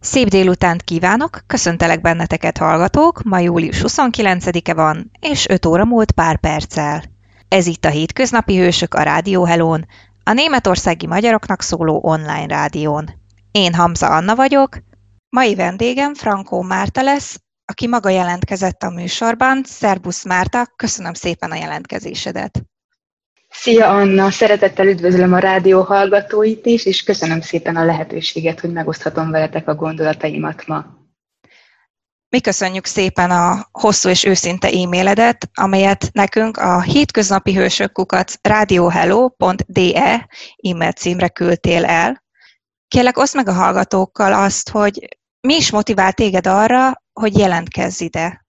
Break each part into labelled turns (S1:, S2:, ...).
S1: Szép délutánt kívánok, köszöntelek benneteket hallgatók, ma július 29-e van, és 5 óra múlt pár perccel. Ez itt a Hétköznapi Hősök a Rádió Helón, a németországi magyaroknak szóló online rádión. Én Hamza Anna vagyok, mai vendégem Frankó Márta lesz, aki maga jelentkezett a műsorban. Szerbusz Márta, köszönöm szépen a jelentkezésedet.
S2: Szia Anna, szeretettel üdvözlöm a rádió hallgatóit is, és köszönöm szépen a lehetőséget, hogy megoszthatom veletek a gondolataimat ma.
S1: Mi köszönjük szépen a hosszú és őszinte e-mailedet, amelyet nekünk a hétköznapi hősökkukat radiohello.de e-mail címre küldtél el. Kérlek, oszd meg a hallgatókkal azt, hogy mi is motivál téged arra, hogy jelentkezz ide?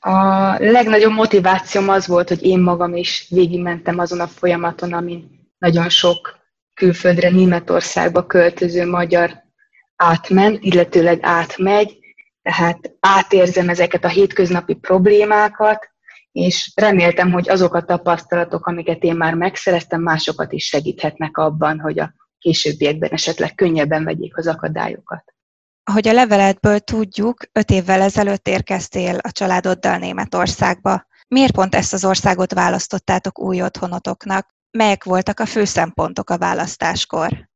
S2: A legnagyobb motivációm az volt, hogy én magam is végigmentem azon a folyamaton, amin nagyon sok külföldre, Németországba költöző magyar átment, illetőleg átmegy, tehát átérzem ezeket a hétköznapi problémákat, és reméltem, hogy azok a tapasztalatok, amiket én már megszereztem, másokat is segíthetnek abban, hogy a későbbiekben esetleg könnyebben vegyék az akadályokat.
S1: Ahogy a leveletből tudjuk, öt évvel ezelőtt érkeztél a családoddal Németországba. Miért pont ezt az országot választottátok új otthonotoknak? Melyek voltak a fő szempontok a választáskor?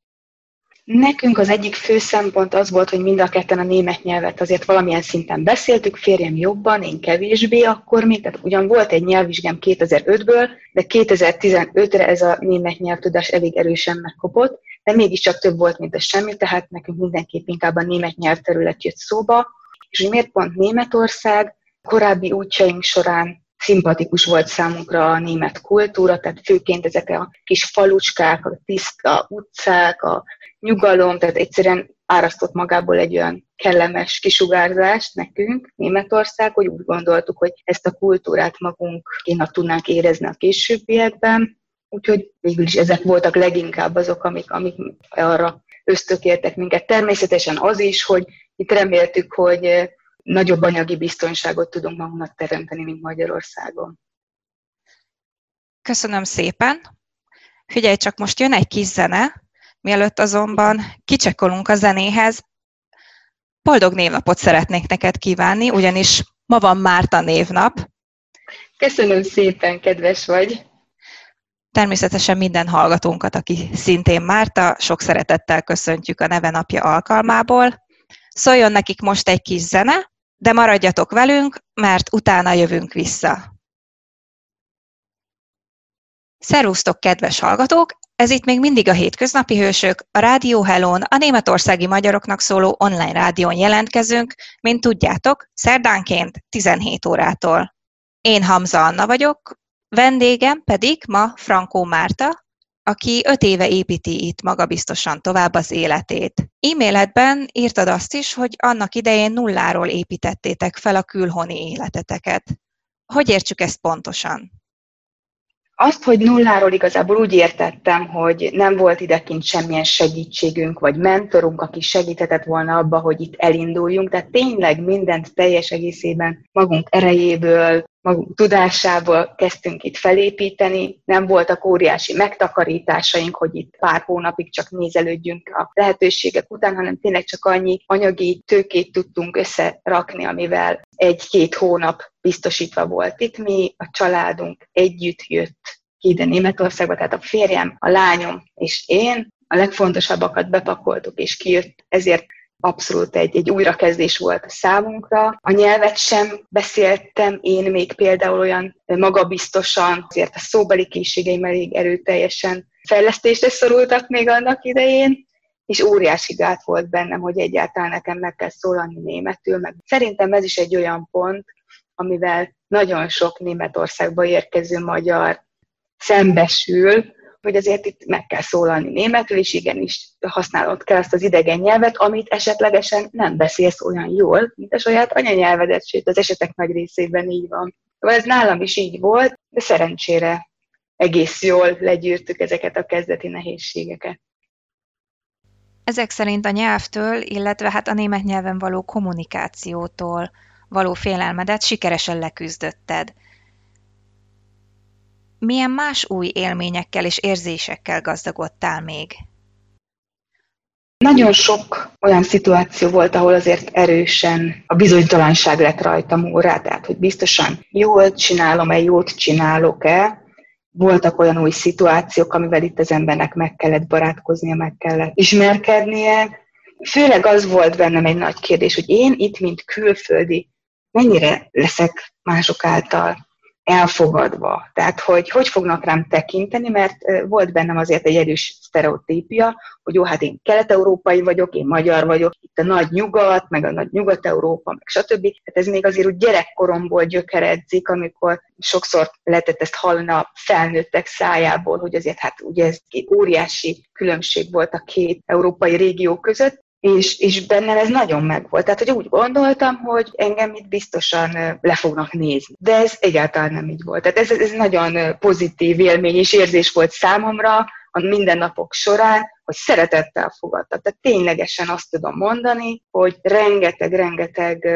S2: Nekünk az egyik fő szempont az volt, hogy mind a ketten a német nyelvet azért valamilyen szinten beszéltük, férjem jobban, én kevésbé akkor még, tehát ugyan volt egy nyelvvizsgám 2005-ből, de 2015-re ez a német nyelvtudás elég erősen megkopott, de mégiscsak több volt, mint a semmi, tehát nekünk mindenképp inkább a német nyelvterület jött szóba. És hogy miért pont Németország? Korábbi útjaink során szimpatikus volt számunkra a német kultúra, tehát főként ezek a kis falucskák, a tiszta utcák, a nyugalom, tehát egyszerűen árasztott magából egy olyan kellemes kisugárzást nekünk, Németország, hogy úgy gondoltuk, hogy ezt a kultúrát magunk kéne tudnánk érezni a későbbiekben, Úgyhogy végül is ezek voltak leginkább azok, amik, amik arra ösztökértek minket. Természetesen az is, hogy itt reméltük, hogy nagyobb anyagi biztonságot tudunk magunknak teremteni, mint Magyarországon.
S1: Köszönöm szépen. Figyelj, csak most jön egy kis zene, mielőtt azonban kicsekolunk a zenéhez. Boldog névnapot szeretnék neked kívánni, ugyanis ma van Márta névnap.
S2: Köszönöm szépen, kedves vagy.
S1: Természetesen minden hallgatónkat, aki szintén Márta, sok szeretettel köszöntjük a neve napja alkalmából. Szóljon nekik most egy kis zene, de maradjatok velünk, mert utána jövünk vissza. Szervusztok, kedves hallgatók! Ez itt még mindig a Hétköznapi Hősök, a Rádió Hellón, a németországi magyaroknak szóló online rádión jelentkezünk, mint tudjátok, szerdánként 17 órától. Én Hamza Anna vagyok, Vendégem pedig ma Frankó Márta, aki öt éve építi itt magabiztosan tovább az életét. E-mailedben írtad azt is, hogy annak idején nulláról építettétek fel a külhoni életeteket. Hogy értsük ezt pontosan?
S2: Azt, hogy nulláról igazából úgy értettem, hogy nem volt idekint semmilyen segítségünk, vagy mentorunk, aki segíthetett volna abba, hogy itt elinduljunk. Tehát tényleg mindent teljes egészében magunk erejéből, magunk tudásából kezdtünk itt felépíteni, nem voltak óriási megtakarításaink, hogy itt pár hónapig csak nézelődjünk a lehetőségek után, hanem tényleg csak annyi anyagi tőkét tudtunk összerakni, amivel egy-két hónap biztosítva volt itt. Mi, a családunk együtt jött ide Németországba, tehát a férjem, a lányom és én, a legfontosabbakat bepakoltuk és kijött, ezért abszolút egy, egy újrakezdés volt a számunkra. A nyelvet sem beszéltem én még például olyan magabiztosan, azért a szóbeli készségeim elég erőteljesen fejlesztésre szorultak még annak idején, és óriási gát volt bennem, hogy egyáltalán nekem meg kell szólalni németül, meg szerintem ez is egy olyan pont, amivel nagyon sok Németországba érkező magyar szembesül, hogy azért itt meg kell szólalni németül, és igenis használod kell azt az idegen nyelvet, amit esetlegesen nem beszélsz olyan jól, mint a saját anyanyelvedet, sőt az esetek nagy részében így van. Vagy ez nálam is így volt, de szerencsére egész jól legyűrtük ezeket a kezdeti nehézségeket.
S1: Ezek szerint a nyelvtől, illetve hát a német nyelven való kommunikációtól való félelmedet sikeresen leküzdötted milyen más új élményekkel és érzésekkel gazdagodtál még?
S2: Nagyon sok olyan szituáció volt, ahol azért erősen a bizonytalanság lett rajtam órá, tehát hogy biztosan jól csinálom-e, jót csinálok-e. Voltak olyan új szituációk, amivel itt az embernek meg kellett barátkoznia, meg kellett ismerkednie. Főleg az volt bennem egy nagy kérdés, hogy én itt, mint külföldi, mennyire leszek mások által elfogadva. Tehát, hogy hogy fognak rám tekinteni, mert volt bennem azért egy erős sztereotípia, hogy jó, hát én kelet-európai vagyok, én magyar vagyok, itt a nagy nyugat, meg a nagy nyugat-európa, meg stb. Hát ez még azért úgy gyerekkoromból gyökeredzik, amikor sokszor lehetett ezt hallani a felnőttek szájából, hogy azért hát ugye ez egy óriási különbség volt a két európai régió között, és, és bennem ez nagyon megvolt. Tehát, hogy úgy gondoltam, hogy engem itt biztosan le fognak nézni. De ez egyáltalán nem így volt. Tehát ez, ez nagyon pozitív élmény és érzés volt számomra a mindennapok során, hogy szeretettel fogadta. Tehát ténylegesen azt tudom mondani, hogy rengeteg-rengeteg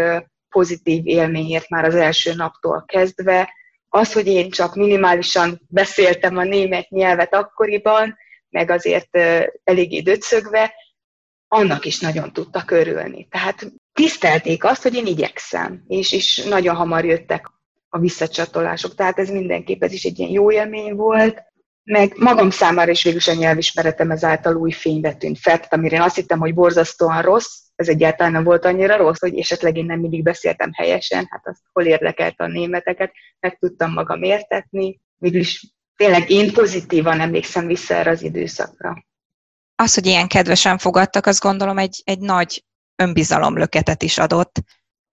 S2: pozitív élményért már az első naptól kezdve, az, hogy én csak minimálisan beszéltem a német nyelvet akkoriban, meg azért eléggé döcögve, annak is nagyon tudtak örülni. Tehát tisztelték azt, hogy én igyekszem, és, és nagyon hamar jöttek a visszacsatolások. Tehát ez mindenképp ez is egy ilyen jó élmény volt, meg magam számára is végül a nyelvismeretem ezáltal új fénybe tűnt. Fel, tehát amire én azt hittem, hogy borzasztóan rossz, ez egyáltalán nem volt annyira rossz, hogy esetleg én nem mindig beszéltem helyesen, hát azt hol érdekelt a németeket, meg tudtam magam értetni, mégis tényleg én pozitívan emlékszem vissza erre az időszakra
S1: az, hogy ilyen kedvesen fogadtak, azt gondolom egy, egy nagy önbizalomlöketet is adott.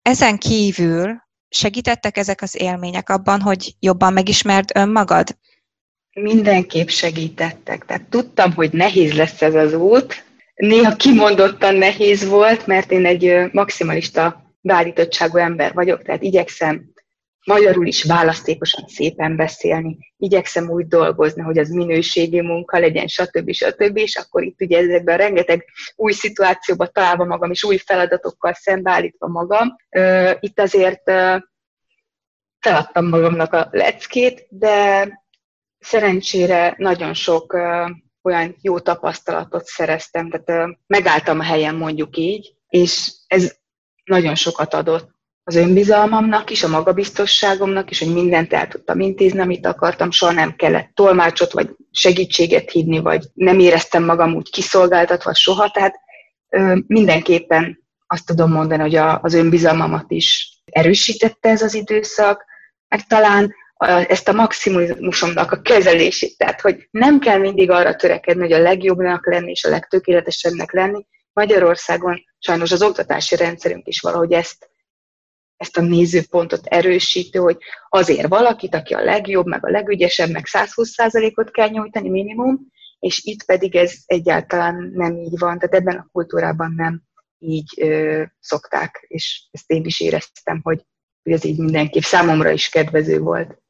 S1: Ezen kívül segítettek ezek az élmények abban, hogy jobban megismerd önmagad?
S2: Mindenképp segítettek. Tehát tudtam, hogy nehéz lesz ez az út. Néha kimondottan nehéz volt, mert én egy maximalista beállítottságú ember vagyok, tehát igyekszem magyarul is választékosan szépen beszélni, igyekszem úgy dolgozni, hogy az minőségi munka legyen, stb. stb. És akkor itt ugye ezekben rengeteg új szituációba találva magam, és új feladatokkal szembeállítva magam. Itt azért feladtam magamnak a leckét, de szerencsére nagyon sok olyan jó tapasztalatot szereztem, tehát megálltam a helyen mondjuk így, és ez nagyon sokat adott az önbizalmamnak is, a magabiztosságomnak is, hogy mindent el tudtam intézni, amit akartam, soha nem kellett tolmácsot vagy segítséget hívni, vagy nem éreztem magam úgy kiszolgáltatva soha, tehát ö, mindenképpen azt tudom mondani, hogy a, az önbizalmamat is erősítette ez az időszak, meg talán ezt a maximumosomnak a kezelését, tehát hogy nem kell mindig arra törekedni, hogy a legjobbnak lenni és a legtökéletesebbnek lenni. Magyarországon sajnos az oktatási rendszerünk is valahogy ezt ezt a nézőpontot erősítő, hogy azért valakit, aki a legjobb, meg a legügyesebb, meg 120%-ot kell nyújtani minimum, és itt pedig ez egyáltalán nem így van, tehát ebben a kultúrában nem így ö, szokták, és ezt én is éreztem, hogy, hogy ez így mindenképp számomra is kedvező volt.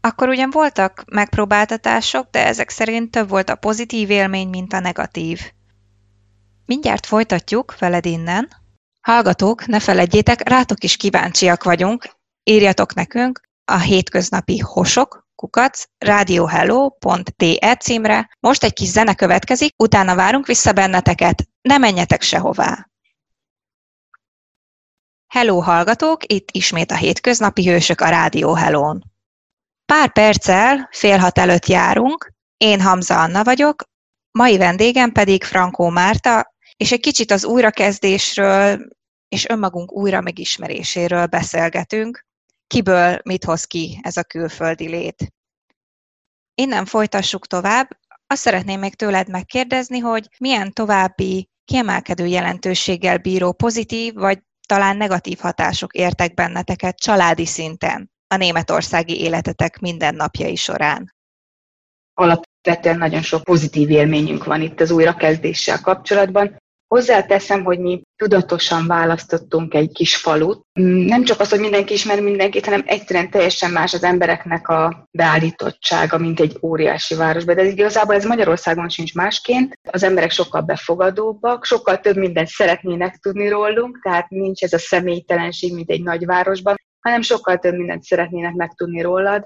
S1: Akkor ugyan voltak megpróbáltatások, de ezek szerint több volt a pozitív élmény, mint a negatív. Mindjárt folytatjuk veled innen. Hallgatók, ne feledjétek, rátok is kíváncsiak vagyunk, írjatok nekünk a hétköznapi hosok, kukac, radiohello.de címre. Most egy kis zene következik, utána várunk vissza benneteket, ne menjetek sehová! Hello hallgatók, itt ismét a hétköznapi hősök a Rádió Hellón. Pár perccel, fél hat előtt járunk, én Hamza Anna vagyok, mai vendégem pedig Frankó Márta, és egy kicsit az újrakezdésről és önmagunk újra megismeréséről beszélgetünk, kiből mit hoz ki ez a külföldi lét. Innen folytassuk tovább. Azt szeretném még tőled megkérdezni, hogy milyen további kiemelkedő jelentőséggel bíró pozitív vagy talán negatív hatások értek benneteket családi szinten a németországi életetek mindennapjai során.
S2: Alapvetően nagyon sok pozitív élményünk van itt az újrakezdéssel kapcsolatban. Hozzáteszem, hogy mi tudatosan választottunk egy kis falut. Nem csak az, hogy mindenki ismer mindenkit, hanem egyszerűen teljesen más az embereknek a beállítottsága, mint egy óriási városban. De igazából ez Magyarországon sincs másként. Az emberek sokkal befogadóbbak, sokkal több mindent szeretnének tudni rólunk, tehát nincs ez a személytelenség, mint egy nagyvárosban, hanem sokkal több mindent szeretnének megtudni rólad.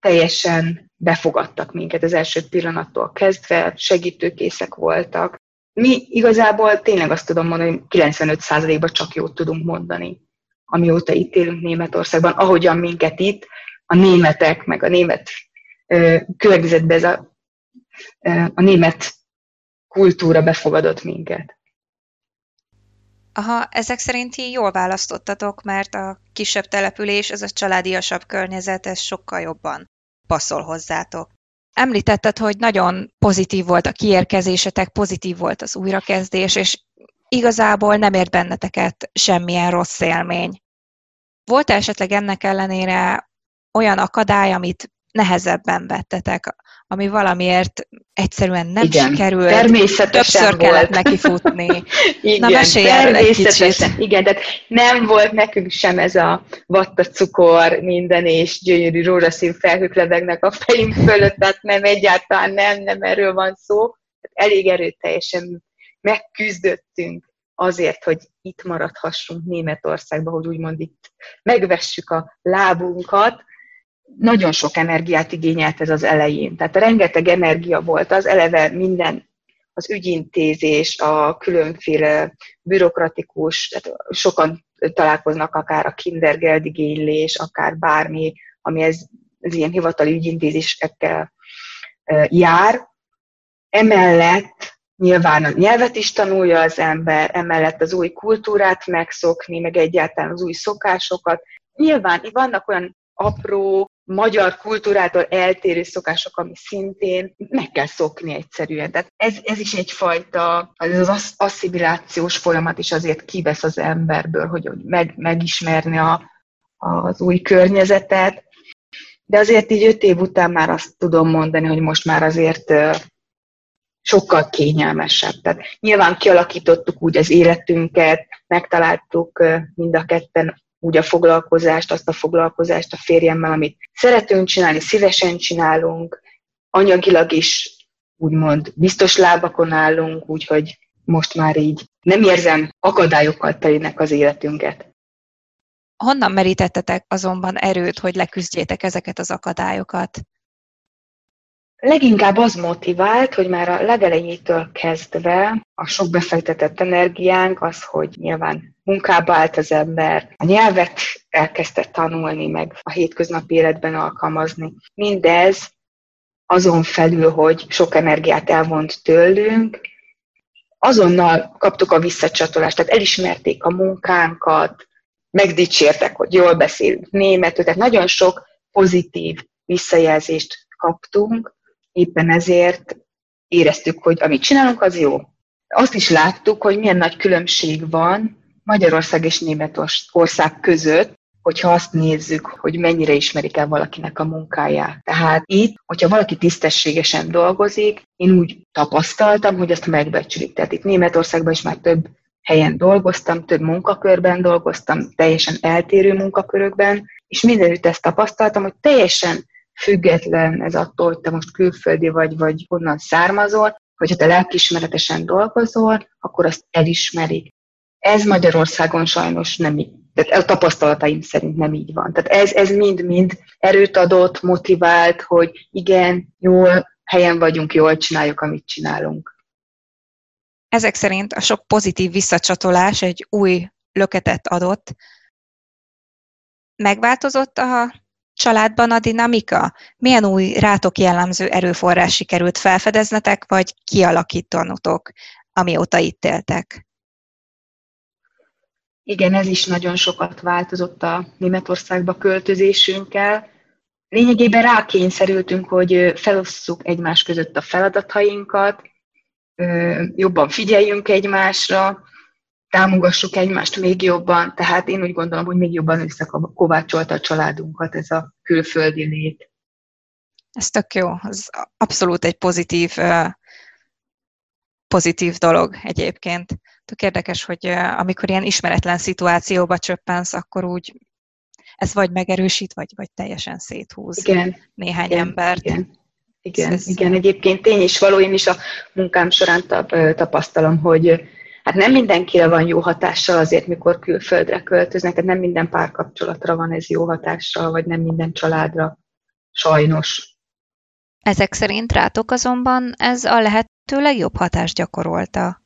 S2: teljesen befogadtak minket az első pillanattól kezdve, segítőkészek voltak. Mi igazából tényleg azt tudom mondani, hogy 95%-ban csak jót tudunk mondani, amióta itt élünk Németországban, ahogyan minket itt a németek, meg a német környezetben ez a, a német kultúra befogadott minket.
S1: Aha, ezek szerint jól választottatok, mert a kisebb település, ez a családiasabb környezet, ez sokkal jobban passzol hozzátok. Említetted, hogy nagyon pozitív volt a kiérkezésetek, pozitív volt az újrakezdés, és igazából nem ért benneteket semmilyen rossz élmény. Volt esetleg ennek ellenére olyan akadály, amit nehezebben vettetek, ami valamiért egyszerűen nem
S2: Igen,
S1: sikerült,
S2: természetesen
S1: többször
S2: volt.
S1: kellett neki futni.
S2: Igen,
S1: Na, mesélj egy
S2: természetesen.
S1: kicsit.
S2: Igen, tehát nem volt nekünk sem ez a vatta cukor minden és gyönyörű rózsaszín felhők lebegnek a fejünk fölött, tehát nem, egyáltalán nem, nem erről van szó. Tehát elég erőteljesen megküzdöttünk azért, hogy itt maradhassunk Németországban, hogy úgymond itt megvessük a lábunkat, nagyon sok energiát igényelt ez az elején. Tehát rengeteg energia volt az, eleve minden az ügyintézés, a különféle bürokratikus, tehát sokan találkoznak akár a kindergeldigénylés, akár bármi, ami ez, ez ilyen hivatali ügyintézésekkel jár. Emellett nyilván a nyelvet is tanulja az ember, emellett az új kultúrát megszokni, meg egyáltalán az új szokásokat. Nyilván vannak olyan apró, magyar kultúrától eltérő szokások, ami szintén meg kell szokni egyszerűen. Tehát ez, ez is egyfajta, az, az asszimilációs folyamat is azért kivesz az emberből, hogy meg, megismerni a, az új környezetet. De azért így öt év után már azt tudom mondani, hogy most már azért sokkal kényelmesebb. Tehát nyilván kialakítottuk úgy az életünket, megtaláltuk mind a ketten úgy a foglalkozást, azt a foglalkozást a férjemmel, amit szeretünk csinálni, szívesen csinálunk, anyagilag is úgymond biztos lábakon állunk, úgyhogy most már így nem érzem akadályokkal telinek az életünket.
S1: Honnan merítettetek azonban erőt, hogy leküzdjétek ezeket az akadályokat?
S2: Leginkább az motivált, hogy már a legelejétől kezdve a sok befektetett energiánk az, hogy nyilván munkába állt az ember, a nyelvet elkezdte tanulni, meg a hétköznapi életben alkalmazni. Mindez azon felül, hogy sok energiát elvont tőlünk, azonnal kaptuk a visszacsatolást, tehát elismerték a munkánkat, megdicsértek, hogy jól beszélünk németül, tehát nagyon sok pozitív visszajelzést kaptunk, éppen ezért éreztük, hogy amit csinálunk, az jó. Azt is láttuk, hogy milyen nagy különbség van Magyarország és Németország között, hogyha azt nézzük, hogy mennyire ismerik el valakinek a munkáját. Tehát itt, hogyha valaki tisztességesen dolgozik, én úgy tapasztaltam, hogy azt megbecsülik. Tehát itt Németországban is már több helyen dolgoztam, több munkakörben dolgoztam, teljesen eltérő munkakörökben, és mindenütt ezt tapasztaltam, hogy teljesen független ez attól, hogy te most külföldi vagy, vagy honnan származol, hogyha te lelkismeretesen dolgozol, akkor azt elismerik. Ez Magyarországon sajnos nem így, tehát a tapasztalataim szerint nem így van. Tehát ez, ez mind-mind erőt adott, motivált, hogy igen, jól, helyen vagyunk, jól csináljuk, amit csinálunk.
S1: Ezek szerint a sok pozitív visszacsatolás egy új löketet adott. Megváltozott a családban a dinamika? Milyen új rátok jellemző erőforrás sikerült felfedeznetek, vagy kialakítanotok, amióta itt éltek?
S2: Igen, ez is nagyon sokat változott a Németországba költözésünkkel. Lényegében rákényszerültünk, hogy felosszuk egymás között a feladatainkat, jobban figyeljünk egymásra, támogassuk egymást még jobban, tehát én úgy gondolom, hogy még jobban összekovácsolta a családunkat ez a külföldi lét.
S1: Ez tök jó, ez abszolút egy pozitív, pozitív dolog egyébként. Tök érdekes, hogy amikor ilyen ismeretlen szituációba csöppensz, akkor úgy ez vagy megerősít, vagy, vagy teljesen széthúz
S2: igen,
S1: néhány
S2: igen,
S1: embert.
S2: Igen. Igen, ez igen, egyébként tény is való, én is a munkám során tapasztalom, hogy hát nem mindenkire van jó hatással azért, mikor külföldre költöznek, tehát nem minden párkapcsolatra van ez jó hatással, vagy nem minden családra sajnos.
S1: Ezek szerint rátok azonban ez a lehető legjobb hatást gyakorolta.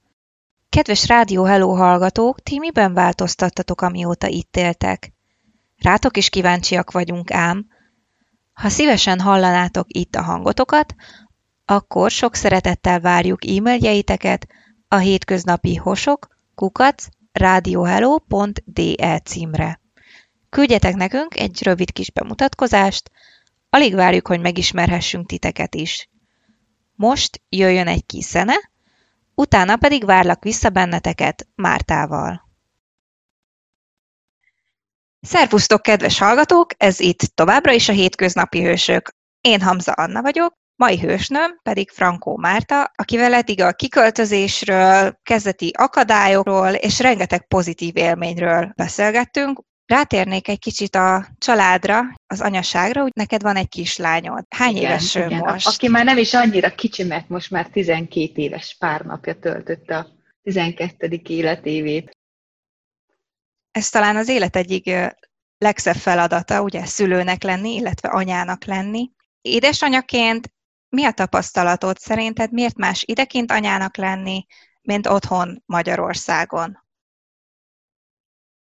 S1: Kedves Rádió Hello hallgatók, ti miben változtattatok, amióta itt éltek? Rátok is kíváncsiak vagyunk ám. Ha szívesen hallanátok itt a hangotokat, akkor sok szeretettel várjuk e-mailjeiteket a hétköznapi hosok kukac radiohello.de címre. Küldjetek nekünk egy rövid kis bemutatkozást, alig várjuk, hogy megismerhessünk titeket is. Most jöjjön egy kis zene, utána pedig várlak vissza benneteket Mártával. Szervusztok, kedves hallgatók! Ez itt továbbra is a Hétköznapi Hősök. Én Hamza Anna vagyok, mai hősnőm pedig Frankó Márta, akivel eddig a kiköltözésről, kezdeti akadályokról és rengeteg pozitív élményről beszélgettünk. Rátérnék egy kicsit a családra, az anyaságra, hogy neked van egy kislányod. Hány igen, éves igen. most?
S2: Aki már nem is annyira kicsi, mert most már 12 éves pár napja töltötte a 12. életévét.
S1: Ez talán az élet egyik legszebb feladata, ugye szülőnek lenni, illetve anyának lenni. Édesanyaként mi a tapasztalatod szerinted? Miért más idekint anyának lenni, mint otthon Magyarországon?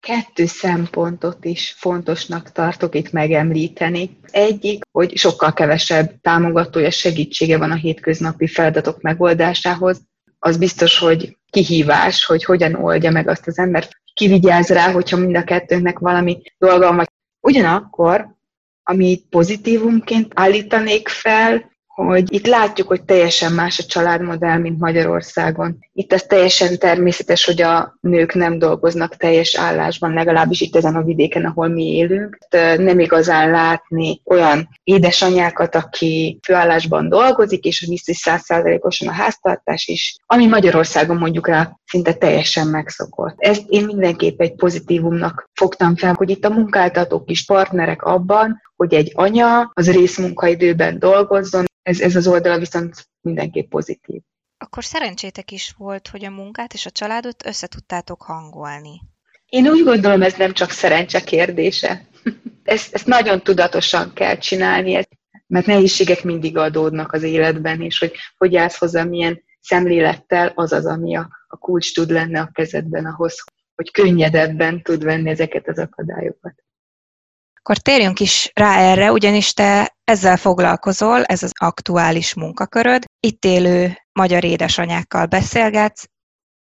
S2: Kettő szempontot is fontosnak tartok itt megemlíteni. Egyik, hogy sokkal kevesebb támogatója, segítsége van a hétköznapi feladatok megoldásához. Az biztos, hogy kihívás, hogy hogyan oldja meg azt az ember, kivigyáz rá, hogyha mind a kettőnknek valami dolga van. Ugyanakkor, ami pozitívumként állítanék fel, hogy itt látjuk, hogy teljesen más a családmodell, mint Magyarországon. Itt ez teljesen természetes, hogy a nők nem dolgoznak teljes állásban, legalábbis itt ezen a vidéken, ahol mi élünk. Nem igazán látni olyan édesanyákat, aki főállásban dolgozik, és biztos százszázalékosan a háztartás is, ami Magyarországon mondjuk rá szinte teljesen megszokott. Ezt én mindenképp egy pozitívumnak fogtam fel, hogy itt a munkáltatók is partnerek abban, hogy egy anya az részmunkaidőben dolgozzon, ez, ez az oldala viszont mindenképp pozitív.
S1: Akkor szerencsétek is volt, hogy a munkát és a családot összetudtátok hangolni.
S2: Én úgy gondolom, ez nem csak szerencse kérdése. Ezt, ezt nagyon tudatosan kell csinálni, mert nehézségek mindig adódnak az életben, és hogy hogy állsz hozzá, milyen szemlélettel az az, ami a, a kulcs tud lenni a kezedben ahhoz, hogy könnyedebben tud venni ezeket az akadályokat.
S1: Akkor térjünk is rá erre, ugyanis te ezzel foglalkozol, ez az aktuális munkaköröd. Itt élő magyar édesanyákkal beszélgetsz,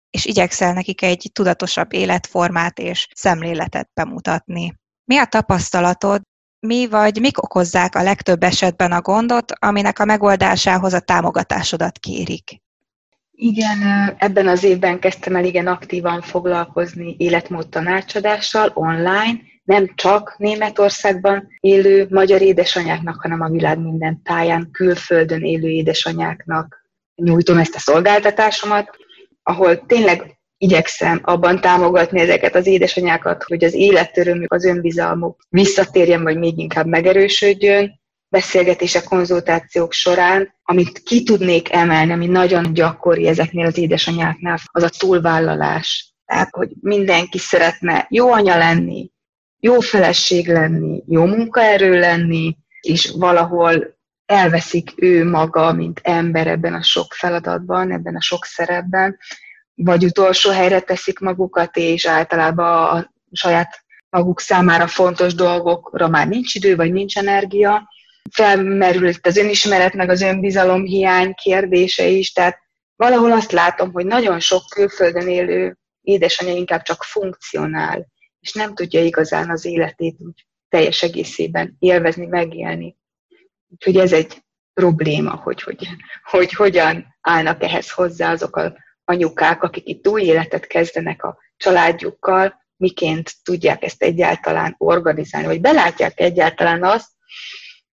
S1: és igyekszel nekik egy tudatosabb életformát és szemléletet bemutatni. Mi a tapasztalatod, mi vagy mik okozzák a legtöbb esetben a gondot, aminek a megoldásához a támogatásodat kérik?
S2: Igen, ebben az évben kezdtem el igen aktívan foglalkozni életmód tanácsadással online, nem csak Németországban élő magyar édesanyáknak, hanem a világ minden táján, külföldön élő édesanyáknak nyújtom ezt a szolgáltatásomat, ahol tényleg igyekszem abban támogatni ezeket az édesanyákat, hogy az életörömük, az önbizalmuk visszatérjen, vagy még inkább megerősödjön, beszélgetések, konzultációk során, amit ki tudnék emelni, ami nagyon gyakori ezeknél az édesanyáknál, az a túlvállalás. Tehát, hogy mindenki szeretne jó anya lenni, jó feleség lenni, jó munkaerő lenni, és valahol elveszik ő maga, mint ember ebben a sok feladatban, ebben a sok szerepben, vagy utolsó helyre teszik magukat, és általában a saját maguk számára fontos dolgokra már nincs idő, vagy nincs energia. Felmerült az önismeret, meg az önbizalom hiány kérdése is, tehát valahol azt látom, hogy nagyon sok külföldön élő édesanyja inkább csak funkcionál, és nem tudja igazán az életét úgy teljes egészében élvezni, megélni. Úgyhogy ez egy probléma, hogy, hogy, hogy hogyan állnak ehhez hozzá azok a anyukák, akik itt új életet kezdenek a családjukkal, miként tudják ezt egyáltalán organizálni, vagy belátják egyáltalán azt,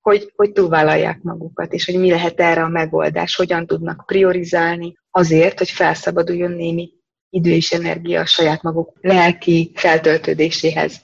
S2: hogy, hogy túlvállalják magukat, és hogy mi lehet erre a megoldás, hogyan tudnak priorizálni azért, hogy felszabaduljon némi idő és energia a saját maguk lelki feltöltődéséhez.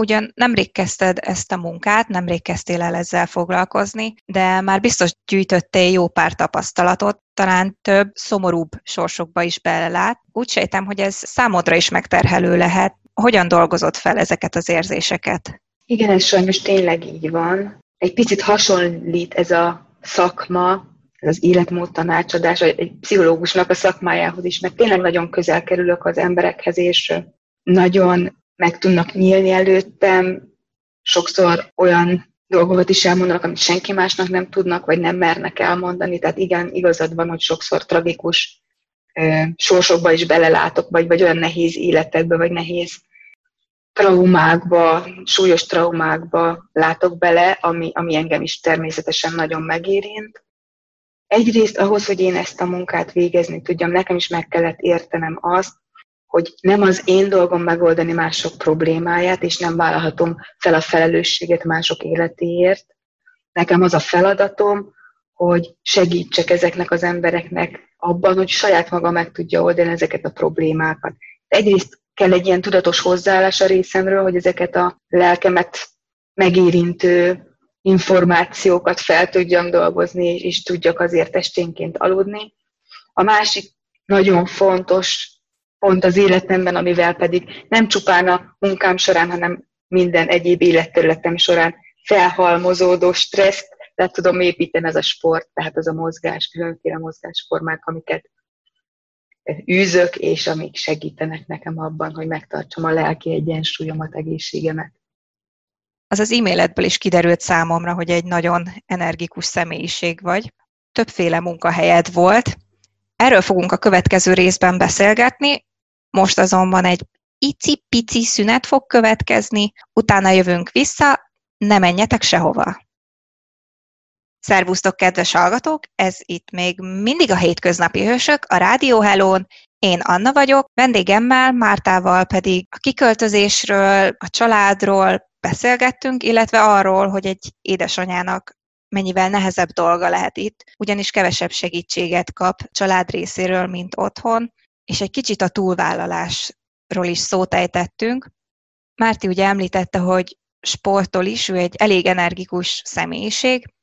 S1: Ugyan nemrég kezdted ezt a munkát, nemrég kezdtél el ezzel foglalkozni, de már biztos gyűjtöttél jó pár tapasztalatot, talán több, szomorúbb sorsokba is belelát. Úgy sejtem, hogy ez számodra is megterhelő lehet. Hogyan dolgozott fel ezeket az érzéseket?
S2: Igen, ez sajnos tényleg így van. Egy picit hasonlít ez a szakma, az életmód tanácsadás, egy pszichológusnak a szakmájához is, mert tényleg nagyon közel kerülök az emberekhez, és nagyon meg tudnak nyílni előttem, sokszor olyan dolgokat is elmondanak, amit senki másnak nem tudnak, vagy nem mernek elmondani. Tehát igen, igazad van, hogy sokszor tragikus sorsokba is belelátok, vagy, vagy olyan nehéz életekbe, vagy nehéz traumákba, súlyos traumákba látok bele, ami, ami engem is természetesen nagyon megérint. Egyrészt ahhoz, hogy én ezt a munkát végezni tudjam, nekem is meg kellett értenem azt, hogy nem az én dolgom megoldani mások problémáját, és nem vállalhatom fel a felelősséget mások életéért. Nekem az a feladatom, hogy segítsek ezeknek az embereknek abban, hogy saját maga meg tudja oldani ezeket a problémákat. Egyrészt kell egy ilyen tudatos hozzáállás a részemről, hogy ezeket a lelkemet megérintő információkat fel tudjam dolgozni, és tudjak azért esténként aludni. A másik nagyon fontos pont az életemben, amivel pedig nem csupán a munkám során, hanem minden egyéb életterületem során felhalmozódó stresszt le tudom építeni, ez a sport, tehát az a mozgás, különféle mozgásformák, amiket űzök, és amik segítenek nekem abban, hogy megtartsam a lelki egyensúlyomat, egészségemet.
S1: Az az e-mailedből is kiderült számomra, hogy egy nagyon energikus személyiség vagy. Többféle munkahelyed volt. Erről fogunk a következő részben beszélgetni, most azonban egy icipici szünet fog következni, utána jövünk vissza, ne menjetek sehova. Szervusztok, kedves hallgatók! Ez itt még mindig a hétköznapi hősök, a Rádió Hellón. Én Anna vagyok, vendégemmel, Mártával pedig a kiköltözésről, a családról beszélgettünk, illetve arról, hogy egy édesanyának mennyivel nehezebb dolga lehet itt, ugyanis kevesebb segítséget kap család részéről, mint otthon, és egy kicsit a túlvállalásról is szót ejtettünk. Márti ugye említette, hogy sportol is, ő egy elég energikus személyiség,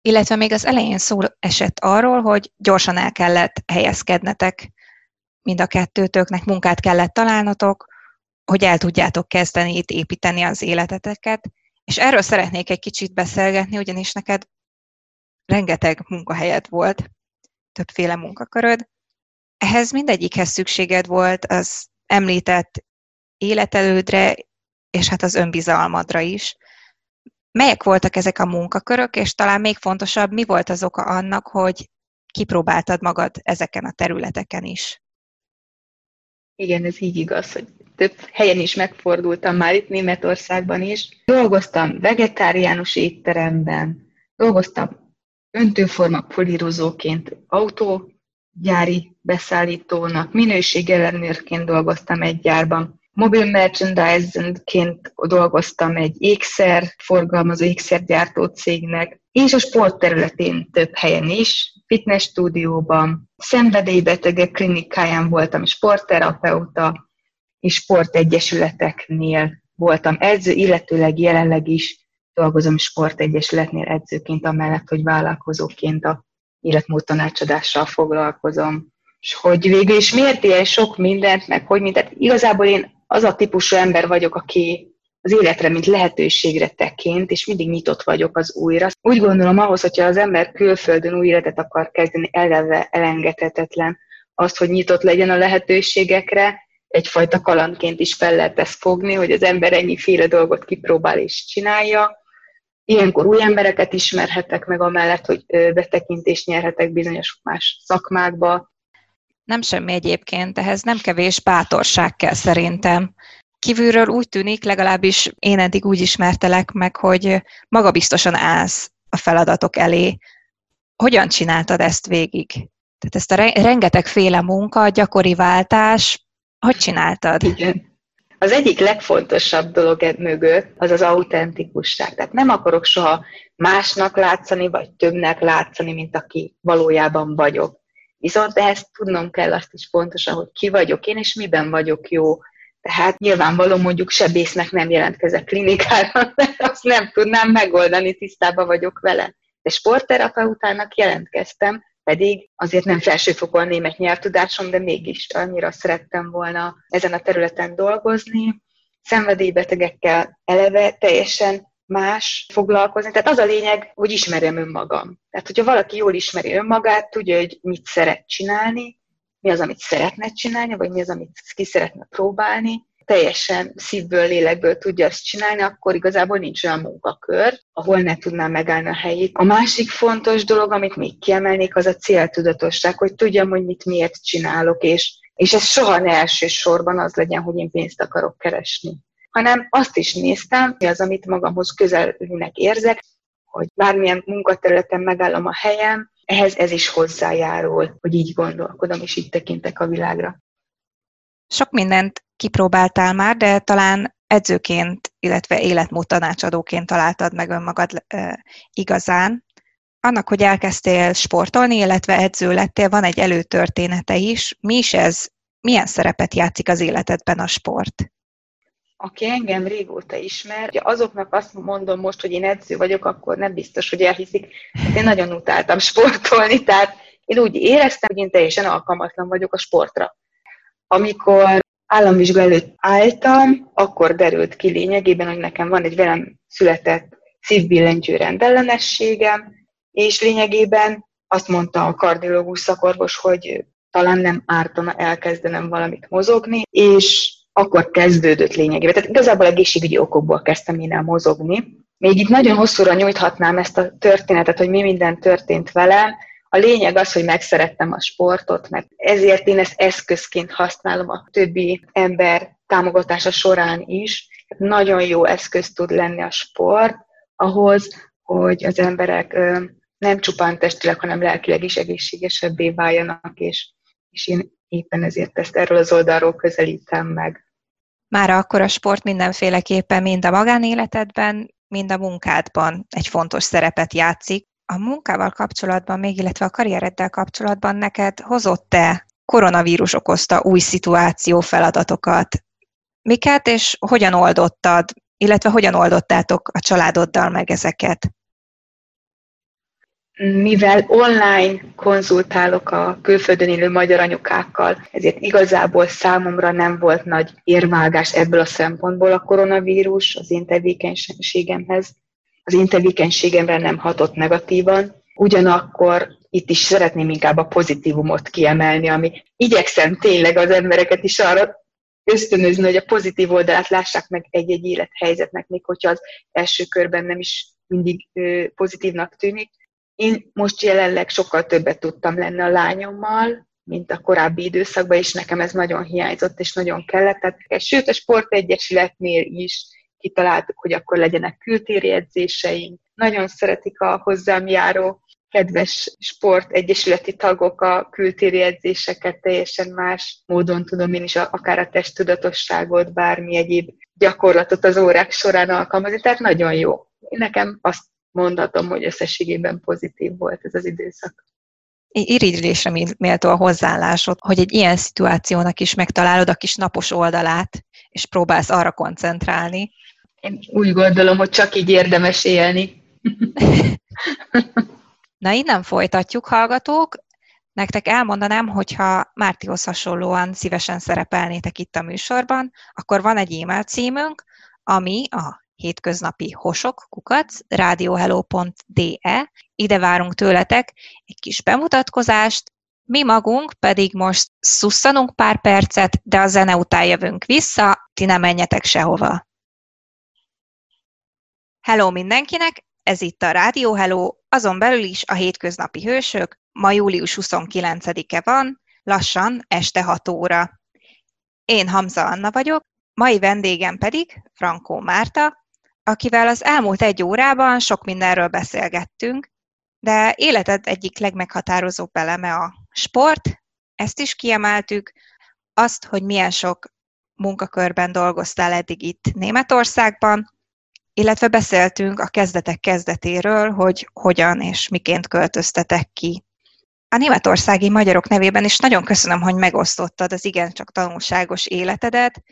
S1: illetve még az elején szó esett arról, hogy gyorsan el kellett helyezkednetek, mind a kettőtöknek munkát kellett találnotok, hogy el tudjátok kezdeni itt építeni az életeteket, és erről szeretnék egy kicsit beszélgetni, ugyanis neked rengeteg munkahelyed volt, többféle munkaköröd. Ehhez mindegyikhez szükséged volt az említett életelődre, és hát az önbizalmadra is. Melyek voltak ezek a munkakörök, és talán még fontosabb, mi volt az oka annak, hogy kipróbáltad magad ezeken a területeken is?
S2: Igen, ez így igaz, hogy több helyen is megfordultam már itt Németországban is. Dolgoztam vegetáriánus étteremben, dolgoztam öntőforma polírozóként, autógyári beszállítónak, minőségellenőrként dolgoztam egy gyárban, mobil merchandising-ként dolgoztam egy ékszer forgalmazó ékszergyártó cégnek, és a sport területén több helyen is, fitness stúdióban, szenvedélybetegek klinikáján voltam sportterapeuta, és sportegyesületeknél voltam edző, illetőleg jelenleg is dolgozom sportegyesületnél edzőként, amellett, hogy vállalkozóként a életmód tanácsadással foglalkozom. És hogy végül is miért ilyen sok mindent, meg hogy mindent, igazából én az a típusú ember vagyok, aki az életre, mint lehetőségre tekint, és mindig nyitott vagyok az újra. Úgy gondolom ahhoz, hogyha az ember külföldön új életet akar kezdeni, eleve elengedhetetlen azt, hogy nyitott legyen a lehetőségekre, egyfajta kalandként is fel lehet ezt fogni, hogy az ember ennyiféle dolgot kipróbál és csinálja. Ilyenkor új embereket ismerhetek meg, amellett, hogy betekintést nyerhetek bizonyos más szakmákba,
S1: nem semmi egyébként, ehhez nem kevés bátorság kell szerintem. Kívülről úgy tűnik, legalábbis én eddig úgy ismertelek meg, hogy magabiztosan állsz a feladatok elé. Hogyan csináltad ezt végig? Tehát ezt a rengeteg féle munka, gyakori váltás, hogy csináltad?
S2: Igen. Az egyik legfontosabb dolog e mögött az az autentikusság. Tehát nem akarok soha másnak látszani, vagy többnek látszani, mint aki valójában vagyok. Viszont ehhez tudnom kell azt is pontosan, hogy ki vagyok én, és miben vagyok jó. Tehát nyilvánvaló mondjuk sebésznek nem jelentkezek klinikára, mert azt nem tudnám megoldani, tisztában vagyok vele. De sportterapeutának jelentkeztem, pedig azért nem felsőfokon német nyelvtudásom, de mégis annyira szerettem volna ezen a területen dolgozni. szenvedélybetegekkel eleve teljesen más foglalkozni. Tehát az a lényeg, hogy ismerjem önmagam. Tehát, hogyha valaki jól ismeri önmagát, tudja, hogy mit szeret csinálni, mi az, amit szeretne csinálni, vagy mi az, amit ki szeretne próbálni, teljesen szívből, lélekből tudja azt csinálni, akkor igazából nincs olyan munkakör, ahol ne tudnám megállni a helyét. A másik fontos dolog, amit még kiemelnék, az a céltudatosság, hogy tudjam, hogy mit miért csinálok, és, és ez soha ne elsősorban az legyen, hogy én pénzt akarok keresni hanem azt is néztem, mi az, amit magamhoz közelnek érzek, hogy bármilyen munkaterületen megállom a helyem, ehhez ez is hozzájárul, hogy így gondolkodom, és így tekintek a világra.
S1: Sok mindent kipróbáltál már, de talán edzőként, illetve életmód tanácsadóként találtad meg önmagad e, igazán. Annak, hogy elkezdtél sportolni, illetve edző lettél, van egy előtörténete is. Mi is ez? Milyen szerepet játszik az életedben a sport?
S2: Aki engem régóta ismer, ugye azoknak azt mondom most, hogy én edző vagyok, akkor nem biztos, hogy elhiszik. Hát én nagyon utáltam sportolni, tehát én úgy éreztem, hogy én teljesen alkalmatlan vagyok a sportra. Amikor államvizsga előtt álltam, akkor derült ki lényegében, hogy nekem van egy velem született szívbillentyű rendellenességem, és lényegében azt mondta a kardiológus szakorvos, hogy talán nem ártana elkezdenem valamit mozogni, és akkor kezdődött lényegében. Tehát igazából egészségügyi okokból kezdtem én el mozogni. Még itt nagyon hosszúra nyújthatnám ezt a történetet, hogy mi minden történt velem. A lényeg az, hogy megszerettem a sportot, mert ezért én ezt eszközként használom a többi ember támogatása során is. Nagyon jó eszköz tud lenni a sport ahhoz, hogy az emberek nem csupán testileg, hanem lelkileg is egészségesebbé váljanak, és, és én éppen ezért ezt erről az oldalról közelítem meg.
S1: Már akkor a sport mindenféleképpen mind a magánéletedben, mind a munkádban egy fontos szerepet játszik. A munkával kapcsolatban még, illetve a karriereddel kapcsolatban neked hozott-e koronavírus okozta új szituáció feladatokat? Miket és hogyan oldottad, illetve hogyan oldottátok a családoddal meg ezeket?
S2: Mivel online konzultálok a külföldön élő magyar anyukákkal, ezért igazából számomra nem volt nagy érvágás ebből a szempontból a koronavírus az én tevékenységemhez. Az én tevékenységemre nem hatott negatívan, ugyanakkor itt is szeretném inkább a pozitívumot kiemelni, ami igyekszem tényleg az embereket is arra ösztönözni, hogy a pozitív oldalát lássák meg egy-egy élethelyzetnek, még hogyha az első körben nem is mindig pozitívnak tűnik. Én most jelenleg sokkal többet tudtam lenni a lányommal, mint a korábbi időszakban, és nekem ez nagyon hiányzott, és nagyon kellett. Tehát, sőt, a sportegyesületnél is kitaláltuk, hogy akkor legyenek kültéri edzéseink. Nagyon szeretik a hozzám járó kedves sportegyesületi tagok a kültéri edzéseket teljesen más módon tudom én is akár a testtudatosságot, bármi egyéb gyakorlatot az órák során alkalmazni, tehát nagyon jó. Nekem azt mondhatom, hogy összességében pozitív volt ez az időszak.
S1: Irigylésre méltó a hozzáállásod, hogy egy ilyen szituációnak is megtalálod a kis napos oldalát, és próbálsz arra koncentrálni.
S2: Én úgy gondolom, hogy csak így érdemes élni.
S1: Na, innen folytatjuk, hallgatók. Nektek elmondanám, hogyha Mártihoz hasonlóan szívesen szerepelnétek itt a műsorban, akkor van egy e-mail címünk, ami a hétköznapi hosok, kukac, radiohello.de. Ide várunk tőletek egy kis bemutatkozást, mi magunk pedig most szusszanunk pár percet, de a zene után jövünk vissza, ti nem menjetek sehova. Hello mindenkinek, ez itt a Rádió Hello, azon belül is a hétköznapi hősök, ma július 29-e van, lassan este 6 óra. Én Hamza Anna vagyok, mai vendégem pedig Frankó Márta, akivel az elmúlt egy órában sok mindenről beszélgettünk, de életed egyik legmeghatározóbb eleme a sport, ezt is kiemeltük, azt, hogy milyen sok munkakörben dolgoztál eddig itt Németországban, illetve beszéltünk a kezdetek kezdetéről, hogy hogyan és miként költöztetek ki. A németországi magyarok nevében is nagyon köszönöm, hogy megosztottad az igencsak tanulságos életedet,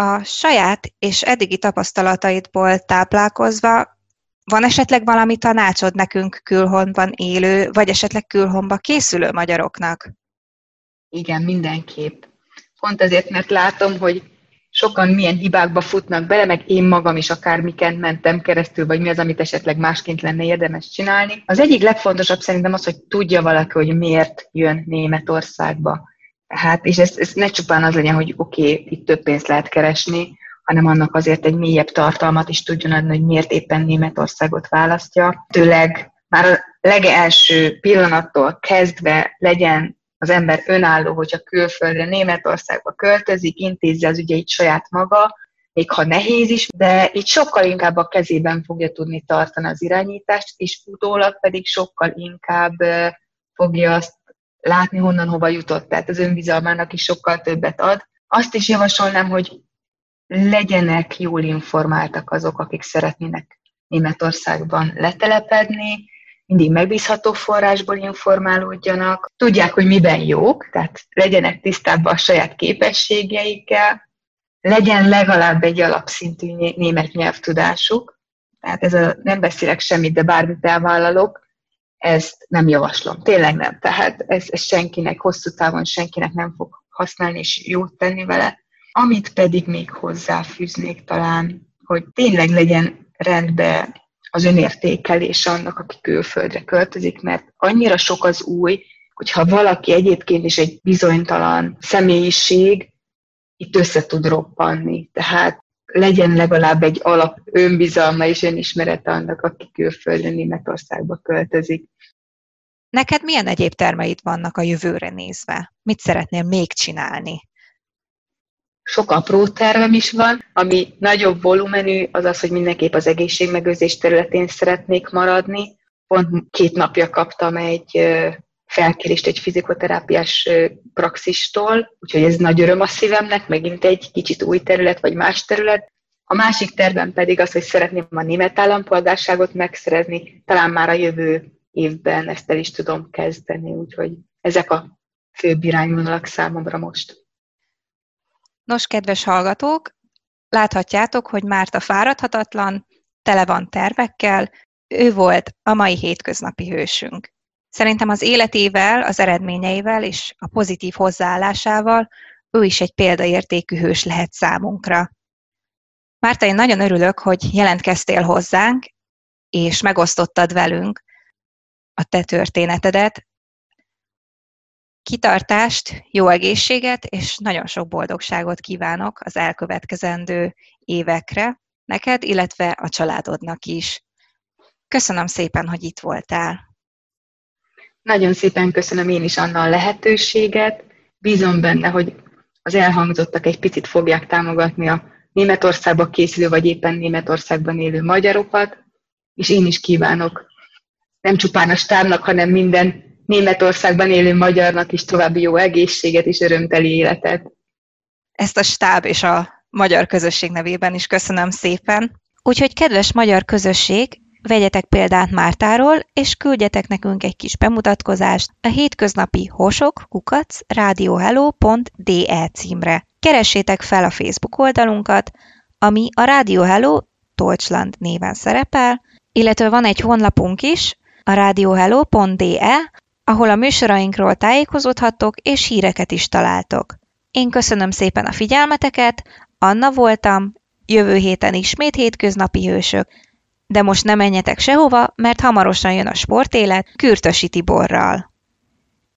S1: a saját és eddigi tapasztalataidból táplálkozva van esetleg valami tanácsod nekünk külhonban élő, vagy esetleg külhonba készülő magyaroknak?
S2: Igen, mindenképp. Pont azért, mert látom, hogy sokan milyen hibákba futnak bele, meg én magam is akár miken mentem keresztül, vagy mi az, amit esetleg másként lenne érdemes csinálni. Az egyik legfontosabb szerintem az, hogy tudja valaki, hogy miért jön Németországba. Hát, és ez, ez ne csupán az legyen, hogy oké, okay, itt több pénzt lehet keresni, hanem annak azért egy mélyebb tartalmat is tudjon adni, hogy miért éppen Németországot választja. Tőleg már a legelső pillanattól kezdve legyen az ember önálló, hogyha külföldre, Németországba költözik, intézze az ügyeit saját maga, még ha nehéz is, de itt sokkal inkább a kezében fogja tudni tartani az irányítást, és utólag pedig sokkal inkább fogja azt látni, honnan hova jutott. Tehát az önbizalmának is sokkal többet ad. Azt is javasolnám, hogy legyenek jól informáltak azok, akik szeretnének Németországban letelepedni, mindig megbízható forrásból informálódjanak, tudják, hogy miben jók, tehát legyenek tisztában a saját képességeikkel, legyen legalább egy alapszintű német nyelvtudásuk, tehát ez a nem beszélek semmit, de bármit elvállalok, ezt nem javaslom, tényleg nem. Tehát ez, ez senkinek, hosszú távon senkinek nem fog használni és jót tenni vele. Amit pedig még hozzáfűznék talán, hogy tényleg legyen rendben az önértékelés annak, aki külföldre költözik, mert annyira sok az új, hogyha valaki egyébként is egy bizonytalan személyiség, itt össze tud roppanni. Tehát legyen legalább egy alap önbizalma és önismerete annak, aki külföldön Németországba költözik.
S1: Neked milyen egyéb termeid vannak a jövőre nézve? Mit szeretnél még csinálni?
S2: sok apró tervem is van, ami nagyobb volumenű, az az, hogy mindenképp az egészségmegőrzés területén szeretnék maradni. Pont két napja kaptam egy felkérést egy fizikoterápiás praxistól, úgyhogy ez nagy öröm a szívemnek, megint egy kicsit új terület, vagy más terület. A másik tervem pedig az, hogy szeretném a német állampolgárságot megszerezni, talán már a jövő évben ezt el is tudom kezdeni, úgyhogy ezek a főbb irányvonalak számomra most.
S1: Nos, kedves hallgatók, láthatjátok, hogy Márta fáradhatatlan, tele van tervekkel, ő volt a mai hétköznapi hősünk. Szerintem az életével, az eredményeivel és a pozitív hozzáállásával ő is egy példaértékű hős lehet számunkra. Márta, én nagyon örülök, hogy jelentkeztél hozzánk, és megosztottad velünk a te történetedet, Kitartást, jó egészséget és nagyon sok boldogságot kívánok az elkövetkezendő évekre, neked, illetve a családodnak is. Köszönöm szépen, hogy itt voltál.
S2: Nagyon szépen köszönöm én is Anna a lehetőséget. Bízom benne, hogy az elhangzottak egy picit fogják támogatni a Németországba készülő, vagy éppen Németországban élő magyarokat, és én is kívánok nem csupán a stábnak, hanem minden Németországban élő magyarnak is további jó egészséget és örömteli életet.
S1: Ezt a stáb és a magyar közösség nevében is köszönöm szépen. Úgyhogy kedves magyar közösség, vegyetek példát Mártáról, és küldjetek nekünk egy kis bemutatkozást a hétköznapi hosok kukac radiohello.de címre. Keressétek fel a Facebook oldalunkat, ami a Radio Hello Deutschland néven szerepel, illetve van egy honlapunk is, a radiohello.de, ahol a műsorainkról tájékozódhattok és híreket is találtok. Én köszönöm szépen a figyelmeteket, Anna voltam, jövő héten ismét hétköznapi hősök, de most ne menjetek sehova, mert hamarosan jön a sportélet Kürtösi Tiborral.